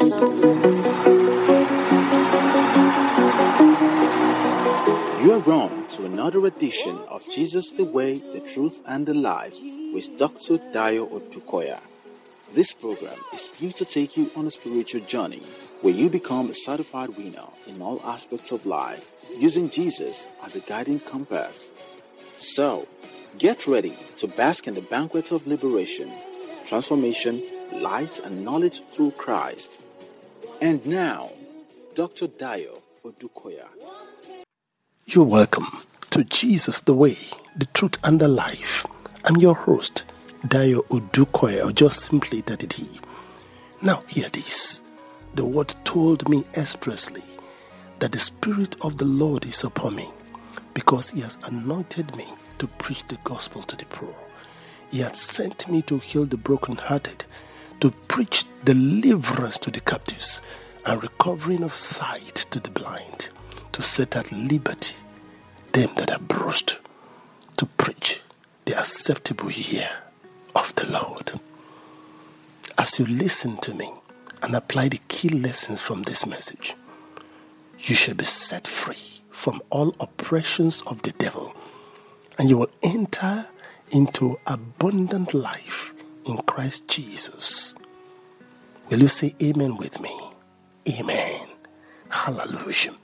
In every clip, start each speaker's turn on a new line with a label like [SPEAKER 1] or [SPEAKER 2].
[SPEAKER 1] You are wrong to another edition of Jesus the Way, the Truth, and the Life with Dr. Dayo Odukoya. This program is built to take you on a spiritual journey where you become a certified winner in all aspects of life using Jesus as a guiding compass. So, get ready to bask in the banquet of liberation, transformation, light, and knowledge through Christ. And now, Dr. Dayo Odukoya.
[SPEAKER 2] You're welcome to Jesus the Way, the Truth, and the Life. I'm your host, Dayo Odukoya, or just simply Daddy D. Now, hear this. The word told me expressly that the Spirit of the Lord is upon me because He has anointed me to preach the gospel to the poor. He has sent me to heal the brokenhearted, to preach deliverance to the captives, and recovering of sight to the blind, to set at liberty them that are bruised, to preach the acceptable year of the Lord. As you listen to me and apply the key lessons from this message, you shall be set free from all oppressions of the devil and you will enter into abundant life in Christ Jesus. Will you say amen with me? Amen. Hallelujah.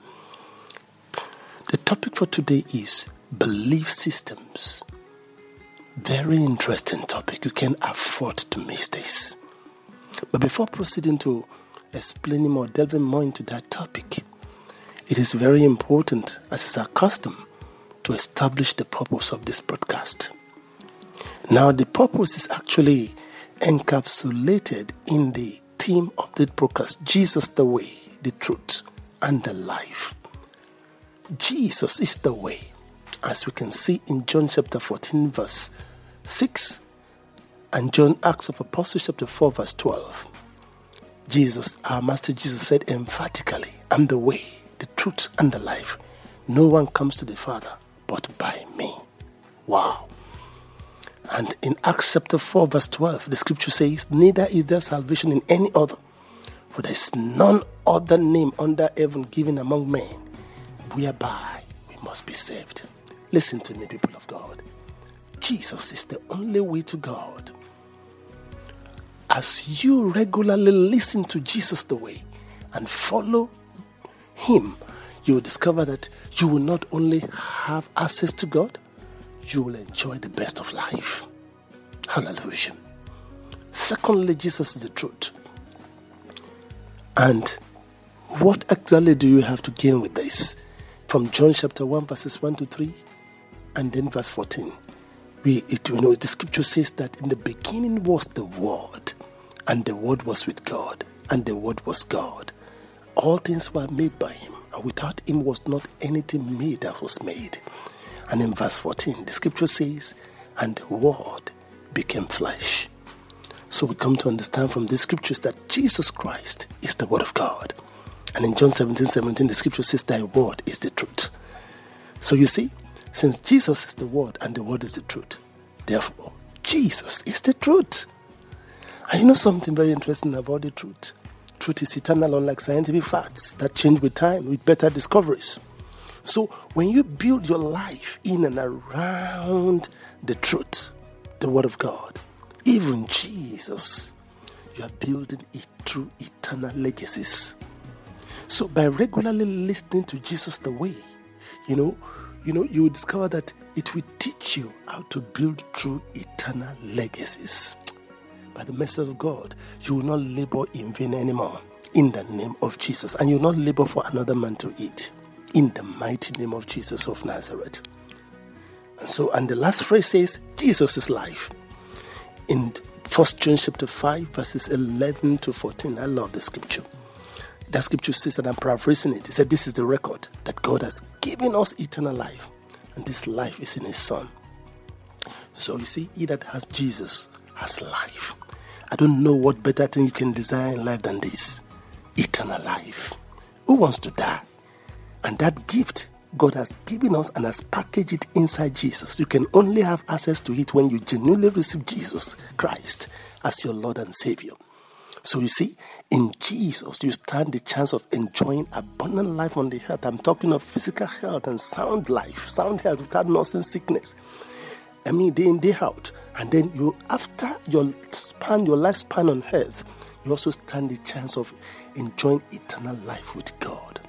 [SPEAKER 2] The topic for today is belief systems. Very interesting topic. You can afford to miss this. But before proceeding to explaining more, delving more into that topic, it is very important, as is our custom, to establish the purpose of this broadcast. Now, the purpose is actually encapsulated in the theme of the broadcast Jesus, the way, the truth, and the life. Jesus is the way, as we can see in John chapter 14, verse 6, and John Acts of Apostles chapter 4, verse 12. Jesus, our Master Jesus said emphatically, I'm the way, the truth, and the life. No one comes to the Father but by me. Wow. And in Acts chapter 4, verse 12, the scripture says, Neither is there salvation in any other, for there is none other name under heaven given among men whereby we must be saved. Listen to me, people of God. Jesus is the only way to God. As you regularly listen to Jesus the way and follow Him, you will discover that you will not only have access to God, you will enjoy the best of life. Hallelujah. Secondly, Jesus is the truth. And what exactly do you have to gain with this? From John chapter 1, verses 1 to 3, and then verse 14. We, it, you know, the scripture says that in the beginning was the Word, and the Word was with God, and the Word was God. All things were made by Him, and without Him was not anything made that was made. And in verse 14, the scripture says, And the Word became flesh. So we come to understand from the scriptures that Jesus Christ is the Word of God. And in John 17 17, the scripture says, Thy Word is the truth. So you see, since Jesus is the Word and the Word is the truth, therefore, Jesus is the truth. And you know something very interesting about the truth? Truth is eternal, unlike scientific facts that change with time, with better discoveries. So when you build your life in and around the truth, the Word of God, even Jesus, you are building it through eternal legacies. So by regularly listening to Jesus the way, you know, you know, you will discover that it will teach you how to build true eternal legacies. By the mercy of God, you will not labor in vain anymore in the name of Jesus, and you will not labor for another man to eat in the mighty name of Jesus of Nazareth. And so, and the last phrase says, Jesus is life. In First John chapter 5, verses 11 to 14, I love the scripture. That scripture says, and I'm paraphrasing it. It said, This is the record that God has given us eternal life, and this life is in His Son. So you see, he that has Jesus has life. I don't know what better thing you can desire in life than this eternal life. Who wants to die? And that gift God has given us and has packaged it inside Jesus. You can only have access to it when you genuinely receive Jesus Christ as your Lord and Savior. So you see, in Jesus, you stand the chance of enjoying abundant life on the earth. I'm talking of physical health and sound life, sound health without nursing sickness. I mean, day in, day out. And then you, after your span, your lifespan on earth, you also stand the chance of enjoying eternal life with God.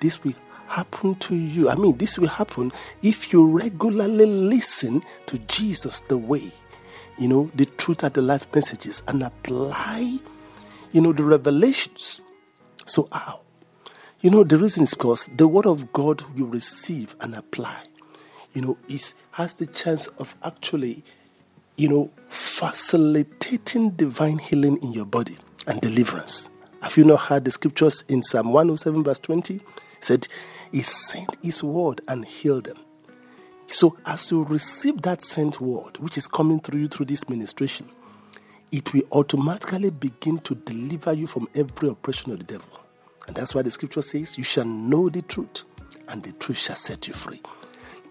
[SPEAKER 2] This will happen to you. I mean, this will happen if you regularly listen to Jesus the way, you know, the truth at the life messages and apply, you know, the revelations. So, how? You know, the reason is because the word of God you receive and apply, you know, is has the chance of actually, you know, facilitating divine healing in your body and deliverance. Have you not heard the scriptures in Psalm 107, verse 20? It said, He sent His word and healed them. So, as you receive that sent word, which is coming through you through this ministration, it will automatically begin to deliver you from every oppression of the devil. And that's why the scripture says, You shall know the truth, and the truth shall set you free.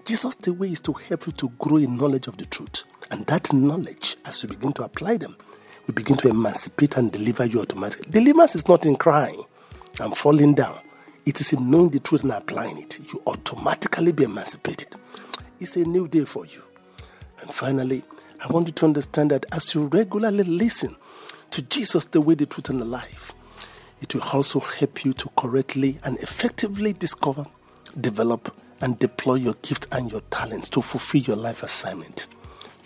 [SPEAKER 2] Jesus, the way is to help you to grow in knowledge of the truth. And that knowledge, as you begin to apply them, will begin to emancipate and deliver you automatically. Deliverance is not in crying and falling down, it is in knowing the truth and applying it. You automatically be emancipated. It's a new day for you. And finally, I want you to understand that as you regularly listen to Jesus, the way, the truth, and the life, it will also help you to correctly and effectively discover, develop, and deploy your gift and your talents to fulfill your life assignment.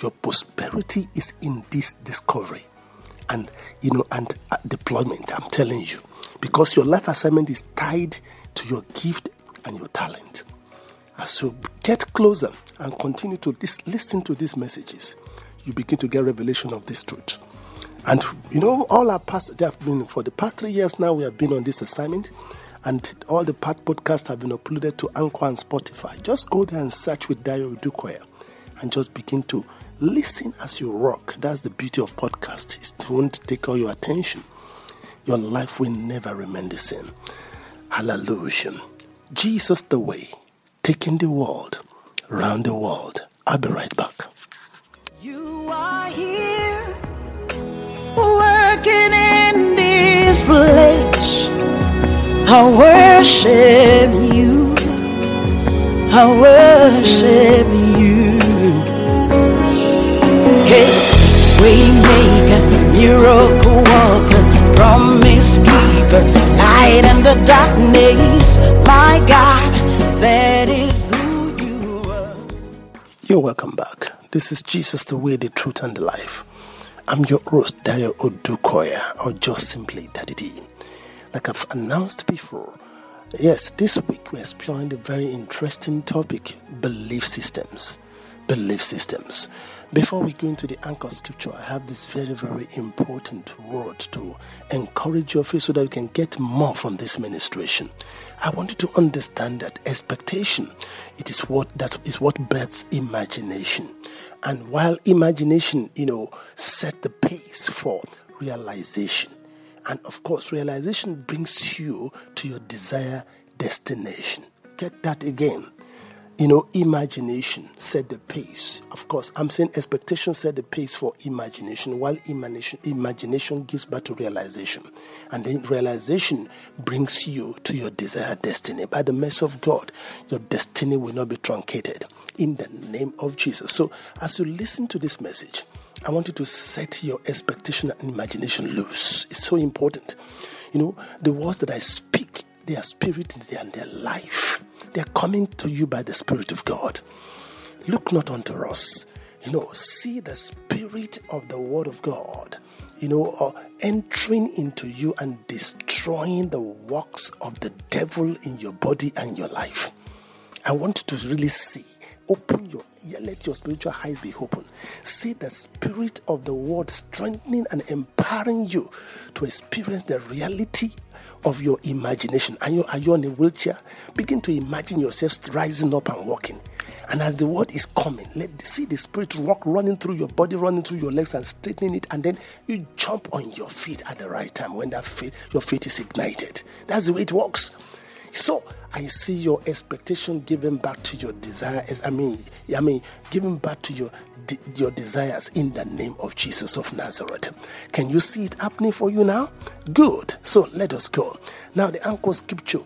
[SPEAKER 2] Your prosperity is in this discovery and you know and uh, deployment. I'm telling you, because your life assignment is tied to your gift and your talent. As you get closer and continue to this, listen to these messages, you begin to get revelation of this truth. And you know, all our past, they have been for the past three years now, we have been on this assignment, and all the past podcasts have been uploaded to Anchor and Spotify. Just go there and search with Dayo Odukoya and just begin to listen as you rock. That's the beauty of podcast. It won't take all your attention. Your life will never remain the same. Hallelujah. Jesus the way, taking the world round the world. I'll be right back.
[SPEAKER 3] You are here working in this place. I worship you. I worship you. Hey, waymaker, miracle worker, promise keeper, light in the darkness. My God, that is who you are.
[SPEAKER 2] You're welcome back. This is Jesus, the way, the truth, and the life. I'm your host, Dayo Odukoya, or just simply Daddy D. Like I've announced before, yes, this week we're exploring a very interesting topic belief systems. Belief systems. Before we go into the anchor scripture, I have this very, very important word to encourage your faith so that you can get more from this ministration. I want you to understand that expectation it is what that is what births imagination. And while imagination, you know, set the pace for realization. And of course, realization brings you to your desired destination. Get that again. You know, imagination set the pace. Of course, I'm saying expectation set the pace for imagination, while imagination, imagination gives birth to realization. And then realization brings you to your desired destiny. By the mercy of God, your destiny will not be truncated. In the name of Jesus. So, as you listen to this message, I want you to set your expectation and imagination loose. It's so important. You know, the words that I speak, they are spirit and their life. They are coming to you by the Spirit of God. Look not unto us. You know, see the Spirit of the Word of God, you know, uh, entering into you and destroying the works of the devil in your body and your life. I want you to really see open your ear, let your spiritual eyes be open. See the spirit of the word strengthening and empowering you to experience the reality of your imagination. Are you, are you on a wheelchair? Begin to imagine yourself rising up and walking. And as the word is coming, let see the spirit walk running through your body, running through your legs, and straightening it. And then you jump on your feet at the right time when that feet, your feet is ignited. That's the way it works. So I see your expectation given back to your desire. I mean, I mean, giving back to your de- your desires in the name of Jesus of Nazareth. Can you see it happening for you now? Good. So let us go. Now, the anchor scripture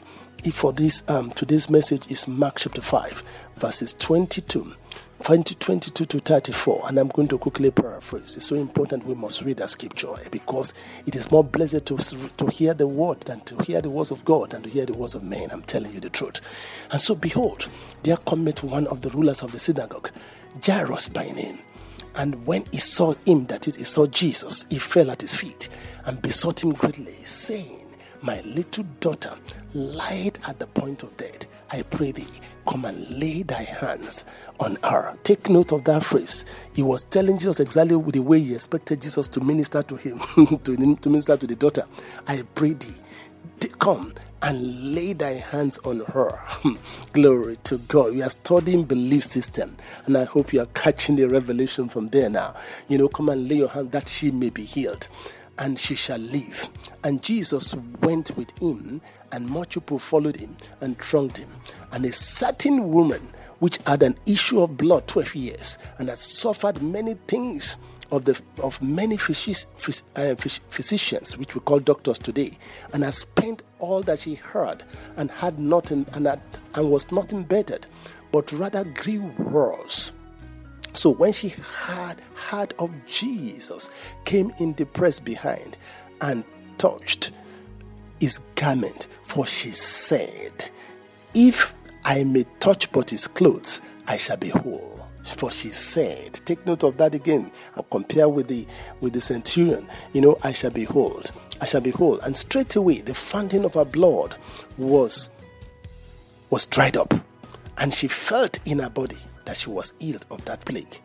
[SPEAKER 2] for this um, today's message is Mark chapter 5, verses 22 20, 22 to 34, and I'm going to quickly paraphrase. It's so important we must read that scripture eh, because it is more blessed to, to hear the word than to hear the words of God than to hear the words of men. I'm telling you the truth. And so, behold, there cometh one of the rulers of the synagogue, Jairus by name. And when he saw him, that is, he saw Jesus, he fell at his feet and besought him greatly, saying, My little daughter lied at the point of death. I pray thee, come and lay thy hands on her. Take note of that phrase. He was telling Jesus exactly the way he expected Jesus to minister to him, to, to minister to the daughter. I pray thee, come and lay thy hands on her. Glory to God. We are studying belief system, and I hope you are catching the revelation from there now. You know, come and lay your hand that she may be healed and she shall live. And Jesus went with him, and much people followed him and thronged him. And a certain woman, which had an issue of blood 12 years, and had suffered many things of the of many phys- phys- uh, phys- physicians, which we call doctors today, and had spent all that she heard, and had nothing, and had, and was nothing bettered, but rather grew worse. So when she had heard of Jesus, came in the press behind and touched his garment, for she said, If I may touch but his clothes, I shall be whole. For she said, take note of that again and compare with the with the centurion, you know, I shall be whole. I shall be whole. And straightway the fountain of her blood was was dried up, and she felt in her body that she was healed of that plague.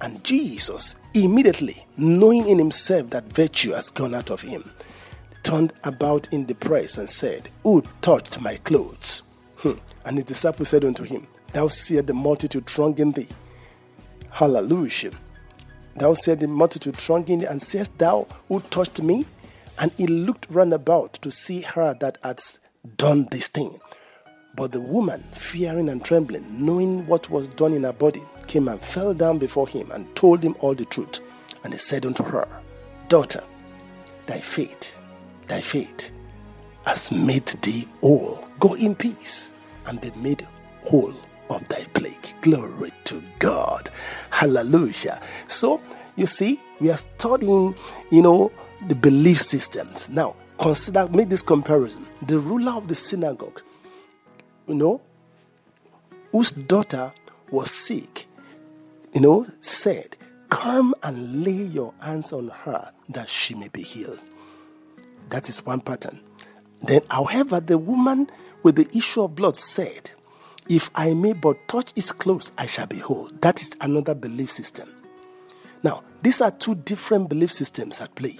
[SPEAKER 2] And Jesus, immediately knowing in himself that virtue has gone out of him, turned about in the press and said, Who touched my clothes? Hmm. And his disciples said unto him, Thou seest the multitude thronging thee. Hallelujah. Thou seest the multitude thronging thee, and sayest thou, Who touched me? And he looked round about to see her that had done this thing. But the woman, fearing and trembling, knowing what was done in her body, came and fell down before him and told him all the truth. And he said unto her, Daughter, thy faith, thy faith has made thee whole. Go in peace and be made whole of thy plague. Glory to God. Hallelujah. So, you see, we are studying, you know, the belief systems. Now, consider, make this comparison. The ruler of the synagogue, you know, whose daughter was sick, you know, said, Come and lay your hands on her that she may be healed. That is one pattern. Then, however, the woman with the issue of blood said, If I may but touch his clothes, I shall be whole. That is another belief system. Now, these are two different belief systems at play.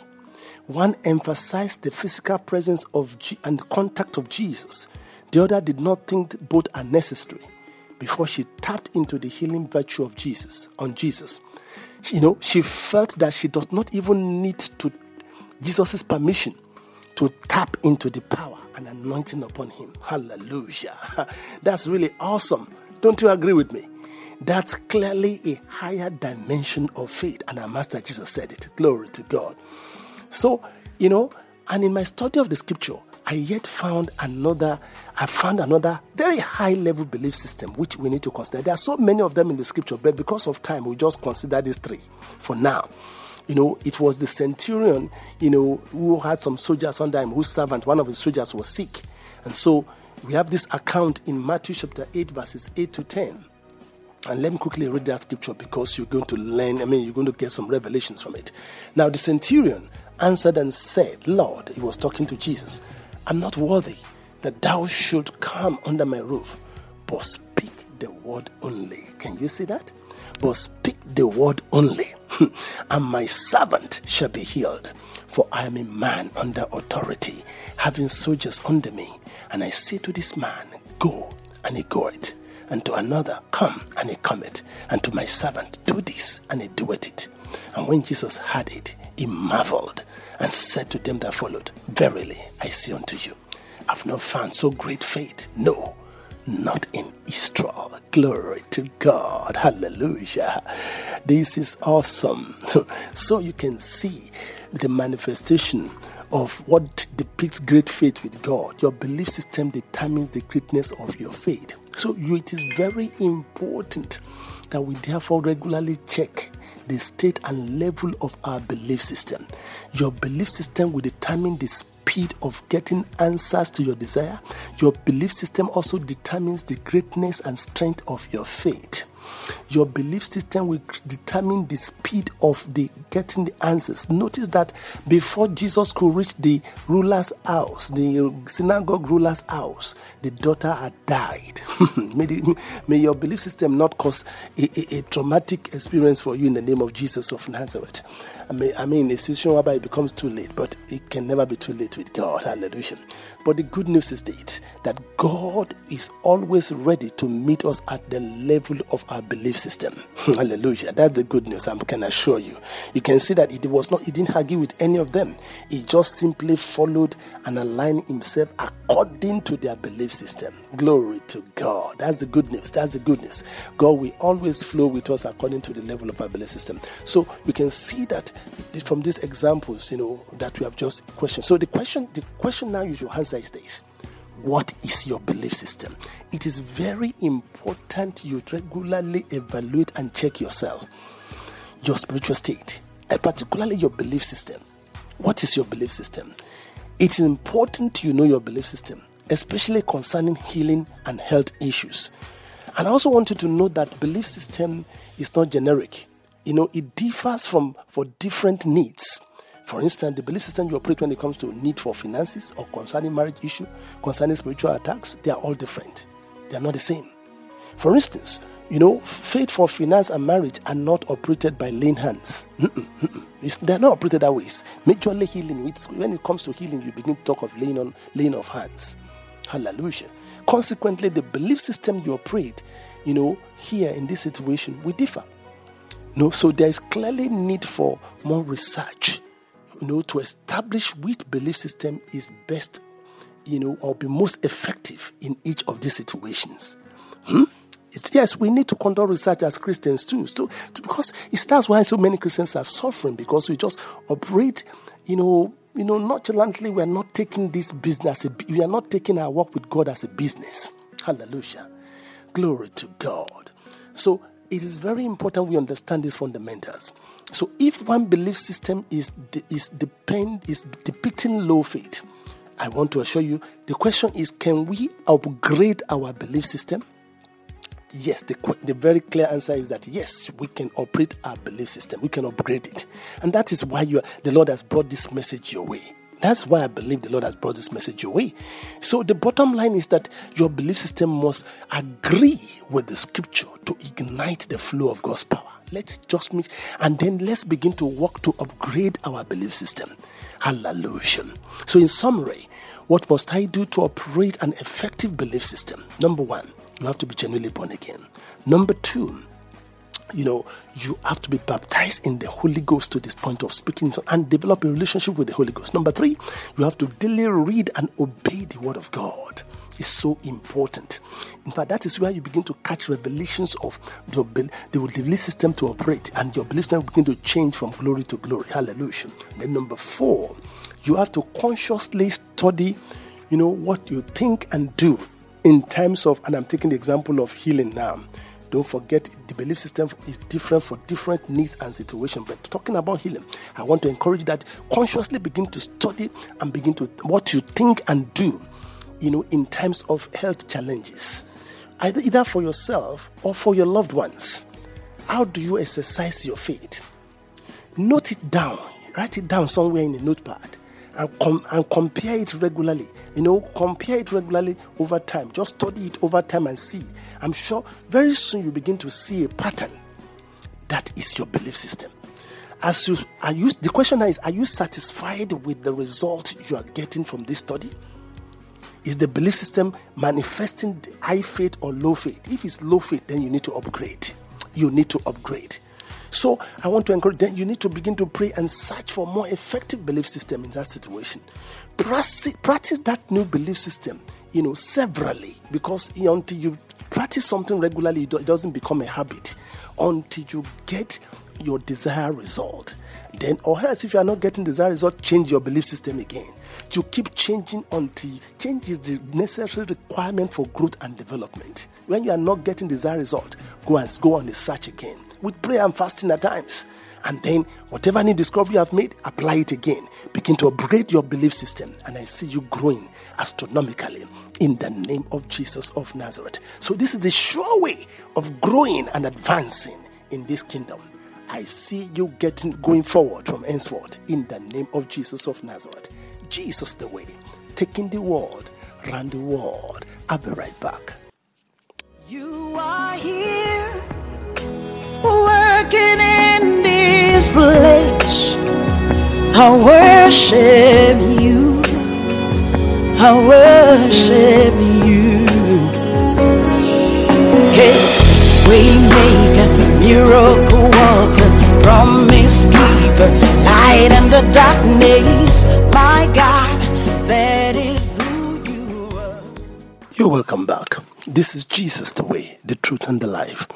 [SPEAKER 2] One emphasized the physical presence of G- and contact of Jesus. The other did not think both are necessary before she tapped into the healing virtue of Jesus on Jesus. You know, she felt that she does not even need to Jesus' permission to tap into the power and anointing upon him. Hallelujah. That's really awesome. Don't you agree with me? That's clearly a higher dimension of faith, and our Master Jesus said it. Glory to God. So, you know, and in my study of the scripture, I yet found another, I found another very high level belief system which we need to consider. There are so many of them in the scripture, but because of time, we just consider these three for now. You know, it was the centurion, you know, who had some soldiers under him, whose servant, one of his soldiers, was sick. And so we have this account in Matthew chapter 8, verses 8 to 10. And let me quickly read that scripture because you're going to learn, I mean, you're going to get some revelations from it. Now, the centurion answered and said, Lord, he was talking to Jesus, I'm not worthy that thou should come under my roof, but speak the word only. Can you see that? But speak the word only, and my servant shall be healed. For I am a man under authority, having soldiers under me. And I say to this man, Go, and he goeth and to another, Come, and he cometh, and to my servant, Do this, and he doeth it. And when Jesus heard it, he marveled, and said to them that followed, Verily, I say unto you, I've not found so great faith, no, not in Israel. Glory to God. Hallelujah. This is awesome. So you can see the manifestation of what depicts great faith with God. Your belief system determines the greatness of your faith. So it is very important that we therefore regularly check the state and level of our belief system. Your belief system will determine the speed of getting answers to your desire. Your belief system also determines the greatness and strength of your faith. Your belief system will determine the speed of the getting the answers. Notice that before Jesus could reach the ruler's house, the synagogue ruler's house, the daughter had died. may, the, may, your belief system not cause a, a, a, traumatic experience for you in the name of Jesus of Nazareth. I mean, I mean, a situation whereby it becomes too late, but it can never be too late with God. Hallelujah. But the good news is that, that God is always ready to meet us at the level of our belief system. Hallelujah. That's the good news, I can assure you. You can see that it was not, he didn't argue with any of them. He just simply followed and aligned himself according to their belief system. Glory to God. That's the good news. That's the good news. God will always flow with us according to the level of our belief system. So we can see that from these examples, you know, that we have just questioned. So the question, the question now you should answer is this. What is your belief system? It is very important you regularly evaluate and check yourself, your spiritual state, and particularly your belief system. What is your belief system? It is important you know your belief system, especially concerning healing and health issues. And I also want you to know that belief system is not generic you know, it differs from for different needs. For instance, the belief system you operate when it comes to need for finances or concerning marriage issue, concerning spiritual attacks, they are all different. They are not the same. For instance, you know, faith for finance and marriage are not operated by laying hands. They're not operated that way. It's majorly healing. when it comes to healing, you begin to talk of laying on laying of hands. Hallelujah. Consequently, the belief system you operate, you know, here in this situation we differ. No, so there is clearly need for more research, you know, to establish which belief system is best, you know, or be most effective in each of these situations. Hmm? Yes, we need to conduct research as Christians too, so, because it's, that's why so many Christians are suffering because we just operate, you know, you know, nonchalantly. We are not taking this business. We are not taking our work with God as a business. Hallelujah, glory to God. So it is very important we understand these fundamentals. So, if one belief system is is depend is depicting low faith, I want to assure you the question is: Can we upgrade our belief system? Yes, the, the very clear answer is that yes, we can operate our belief system. We can upgrade it, and that is why you are, the Lord has brought this message your way. That's why I believe the Lord has brought this message your way. So, the bottom line is that your belief system must agree with the scripture to ignite the flow of God's power. Let's just meet and then let's begin to work to upgrade our belief system. Hallelujah. So, in summary, what must I do to operate an effective belief system? Number one, you have to be genuinely born again. Number two, you know, you have to be baptized in the Holy Ghost to this point of speaking and develop a relationship with the Holy Ghost. Number three, you have to daily read and obey the Word of God. It's so important. In fact, that is where you begin to catch revelations of the, belief system to operate, and your belief system begin to change from glory to glory. Hallelujah. Then number four, you have to consciously study, you know, what you think and do in terms of, and I'm taking the example of healing now don't forget the belief system is different for different needs and situations. But talking about healing, I want to encourage that consciously begin to study and begin to what you think and do, you know, in times of health challenges, either either for yourself or for your loved ones. How do you exercise your faith? Note it down, write it down somewhere in a notepad and, com- and compare it regularly. You know, compare it regularly over time. Just study it over time and see. I'm sure very soon you begin to see a pattern. That is your belief system. As you are you, the question is: Are you satisfied with the result you are getting from this study? Is the belief system manifesting high faith or low faith? If it's low faith, then you need to upgrade. You need to upgrade. So I want to encourage them, you need to begin to pray and search for more effective belief system in that situation. Practice, practice that new belief system you know, severally because until you practice something regularly, it doesn't become a habit until you get your desired result. Then, or else, if you are not getting desired result, change your belief system again. You keep changing until change is the necessary requirement for growth and development. When you are not getting desired result, go and go on the search again with prayer and fasting at times. And then, whatever new discovery you have made, apply it again. Begin to upgrade your belief system. And I see you growing astronomically in the name of Jesus of Nazareth. So, this is the sure way of growing and advancing in this kingdom. I see you getting going forward from henceforth in the name of Jesus of Nazareth. Jesus the way, taking the world around the world. I'll be right back.
[SPEAKER 3] You are here working in this place. I worship you. I worship you. Hey, we make a miracle worker, promise keeper, light in the darkness. My God, that is who you are.
[SPEAKER 2] You're welcome back. This is Jesus the way, the truth, and the life.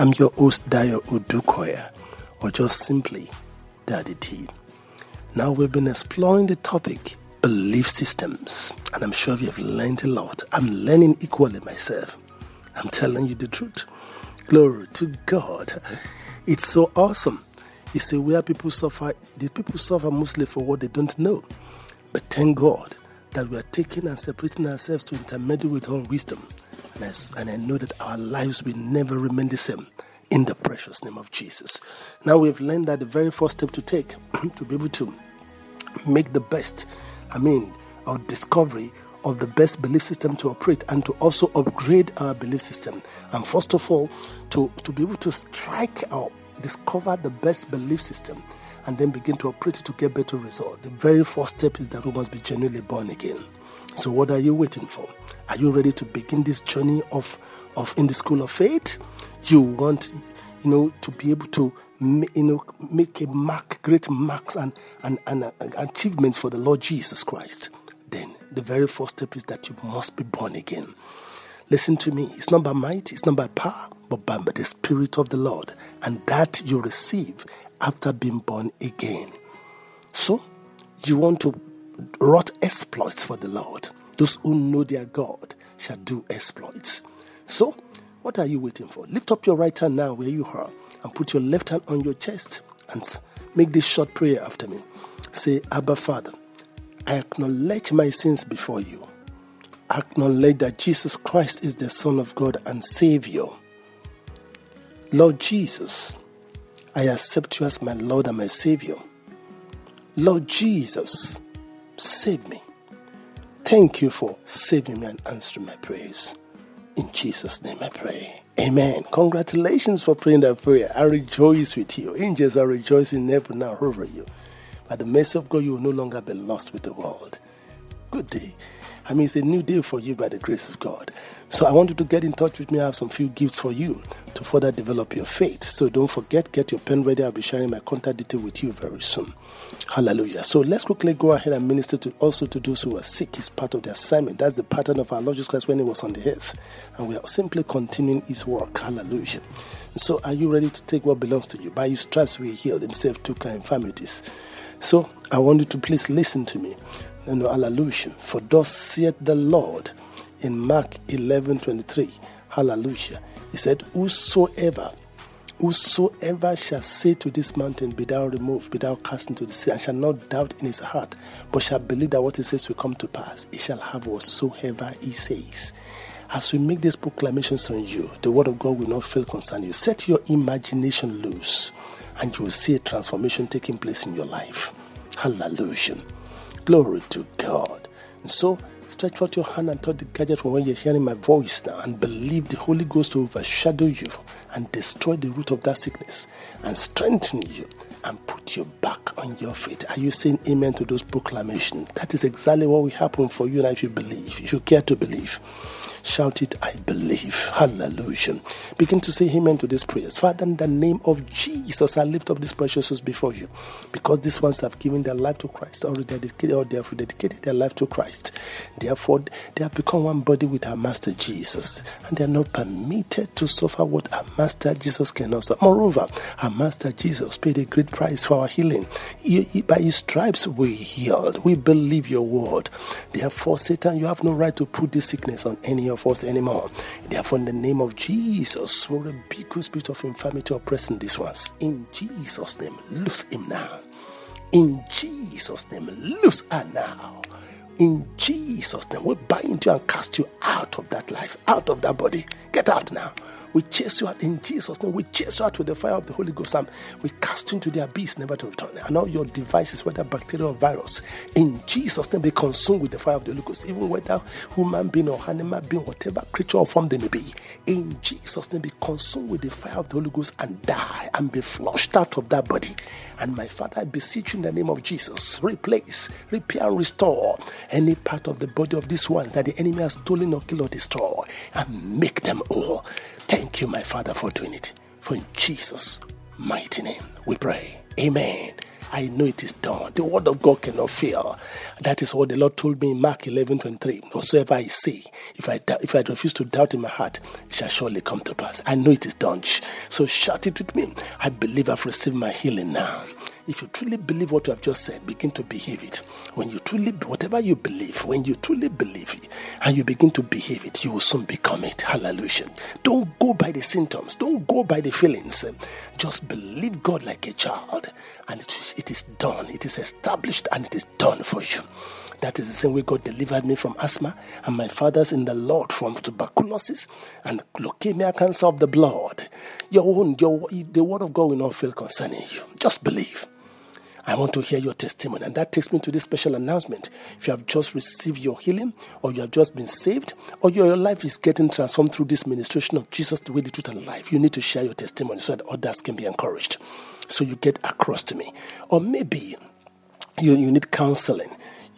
[SPEAKER 2] I'm your host, Dayo Odukoya, or just simply Daddy D. Now we've been exploring the topic belief systems, and I'm sure you have learned a lot. I'm learning equally myself. I'm telling you the truth. Glory to God. It's so awesome. You see, where people suffer, the people suffer mostly for what they don't know. But thank God that we are taking and separating ourselves to intermediate with all wisdom. And I, and I know that our lives will never remain the same in the precious name of Jesus. Now we've learned that the very first step to take to be able to make the best, I mean, our discovery of the best belief system to operate and to also upgrade our belief system. And first of all, to, to be able to strike out, discover the best belief system and then begin to operate it to get better results. The very first step is that we must be genuinely born again. So what are you waiting for? Are you ready to begin this journey of, of in the school of faith? You want, you know, to be able to, you know, make a mark, great marks and, and, and uh, achievements for the Lord Jesus Christ. Then the very first step is that you must be born again. Listen to me. It's not by might, it's not by power, but by the Spirit of the Lord. And that you receive after being born again. So, you want to wrought exploits for the Lord. Those who know their God shall do exploits. So, what are you waiting for? Lift up your right hand now where you are and put your left hand on your chest and make this short prayer after me. Say, Abba Father, I acknowledge my sins before you. I acknowledge that Jesus Christ is the Son of God and Savior. Lord Jesus, I accept you as my Lord and my Savior. Lord Jesus, save me. Thank you for saving me and answering my prayers. In Jesus' name I pray. Amen. Congratulations for praying that prayer. I rejoice with you. Angels are rejoicing never now over you. By the mercy of God, you will no longer be lost with the world. Good day. I mean, it's a new day for you by the grace of God. So I want you to get in touch with me. I have some few gifts for you to further develop your faith. So don't forget, get your pen ready. I'll be sharing my contact detail with you very soon. Hallelujah. So let's quickly go ahead and minister to also to those who are sick. It's part of the assignment. That's the pattern of our Lord Jesus Christ when he was on the earth. And we are simply continuing his work. Hallelujah. So are you ready to take what belongs to you? By his stripes we healed. Himself took our infirmities. So I want you to please listen to me. And hallelujah. For thus saith the Lord in Mark 11 23. Hallelujah. He said, Whosoever Whosoever shall say to this mountain, Be thou removed, be thou cast into the sea, and shall not doubt in his heart, but shall believe that what he says will come to pass, he shall have whatsoever he says. As we make these proclamations on you, the word of God will not fail concern you. Set your imagination loose, and you will see a transformation taking place in your life. Hallelujah. Glory to God. And so, stretch out your hand and touch the gadget from when you're hearing my voice now and believe the Holy Ghost to overshadow you and destroy the root of that sickness and strengthen you and put you back on your feet. Are you saying amen to those proclamations? That is exactly what will happen for you now if you believe, if you care to believe. Shout it, I believe. Hallelujah. Begin to say amen to these prayers. Father, in the name of Jesus, I lift up these precious souls before you because these ones have given their life to Christ or they have dedicated their life to Christ. Therefore, they have become one body with our Master Jesus and they are not permitted to suffer what our Master Jesus can suffer. Moreover, our Master Jesus paid a great price for our healing. by his stripes we healed. We believe your word. Therefore, Satan, you have no right to put this sickness on any of us anymore. Therefore, in the name of Jesus, we rebuke the spirit of infirmity oppressing these ones. In Jesus' name, loose him now. In Jesus' name, loose her now. In Jesus' name, we bind you and cast you out of that life, out of that body. Get out now. We chase you out in Jesus' name. We chase you out with the fire of the Holy Ghost. And we cast you into the abyss, never to return. And all your devices, whether bacteria or virus, in Jesus' name, be consumed with the fire of the Holy Ghost. Even whether human being or animal being, whatever creature or form they may be, in Jesus' name, be consumed with the fire of the Holy Ghost and die and be flushed out of that body. And my Father, I beseech you in the name of Jesus, replace, repair, and restore any part of the body of this one that the enemy has stolen or killed or destroyed and make them all. Thank you, my Father, for doing it. For in Jesus' mighty name we pray. Amen. I know it is done. The word of God cannot fail. That is what the Lord told me in Mark 11 23. Whatsoever I say, if I, if I refuse to doubt in my heart, it shall surely come to pass. I know it is done. So shout it with me. I believe I've received my healing now. If you truly believe what you have just said, begin to behave it. When you truly, whatever you believe, when you truly believe it and you begin to behave it, you will soon become it. Hallelujah. Don't go by the symptoms, don't go by the feelings. Just believe God like a child, and it is, it is done. It is established and it is done for you. That is the same way God delivered me from asthma and my fathers in the Lord from tuberculosis and leukemia, cancer of the blood. Your own, your, the word of God will not fail concerning you. Just believe. I want to hear your testimony. And that takes me to this special announcement. If you have just received your healing, or you have just been saved, or your life is getting transformed through this ministration of Jesus, the way, the truth, and life, you need to share your testimony so that others can be encouraged. So you get across to me. Or maybe you, you need counseling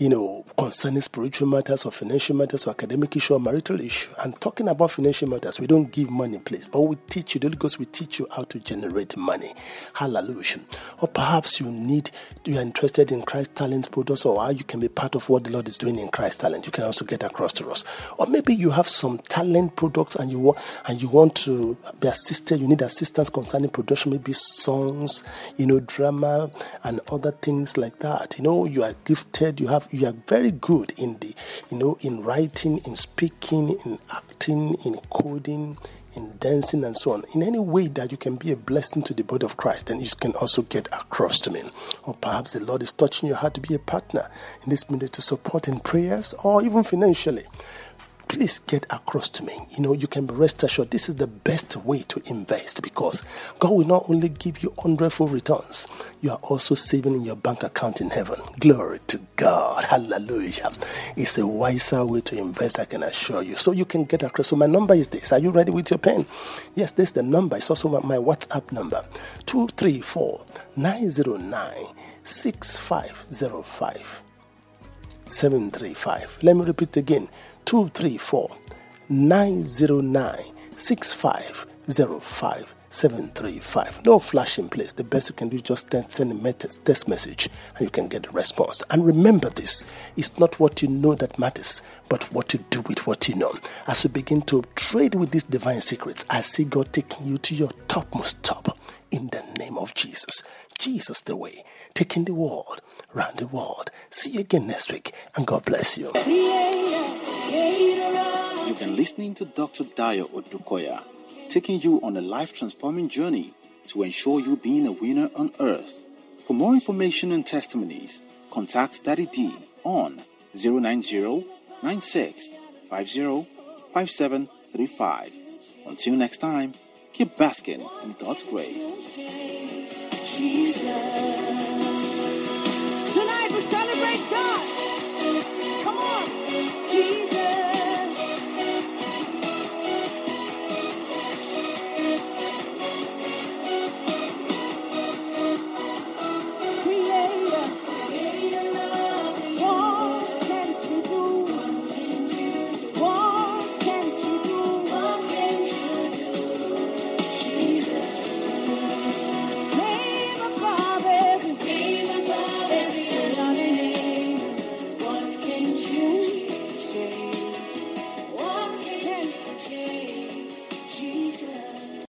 [SPEAKER 2] you know, concerning spiritual matters or financial matters or academic issue or marital issue. And talking about financial matters, we don't give money, please, but we teach you, the Holy Ghost will teach you how to generate money. Hallelujah. Or perhaps you need, you are interested in Christ Talent products or how you can be part of what the Lord is doing in Christ Talent. You can also get across to us. Or maybe you have some talent products and you want, and you want to be assisted, you need assistance concerning production, maybe songs, you know, drama and other things like that. You know, you are gifted, you have you are very good in the you know in writing in speaking in acting in coding in dancing and so on. In any way that you can be a blessing to the body of christ then you can also get across to me. Or perhaps the lord is touching your heart to be a partner in this ministry to support in prayers or even financially please get across to me. You know, you can be rest assured this is the best way to invest because God will not only give you hundredfold returns, you are also saving in your bank account in heaven. Glory to God. Hallelujah. It's a wiser way to invest, I can assure you. So you can get across. So my number is this. Are you ready with your pen? Yes, this is the number. It's also my WhatsApp number 234 909 6505 735. Let me repeat again 234 909 6505 735. No flashing place. The best you can do is just send a text message and you can get a response. And remember this it's not what you know that matters, but what you do with what you know. As you begin to trade with these divine secrets, I see God taking you to your topmost top in the name of Jesus. Jesus the way, taking the world around the world. See you again next week, and God bless you.
[SPEAKER 1] You've been listening to Dr. Dayo Odukoya, taking you on a life transforming journey to ensure you being a winner on earth. For more information and testimonies, contact Daddy D on 090 96 50 5735. Until next time, keep basking in God's grace. Jesus.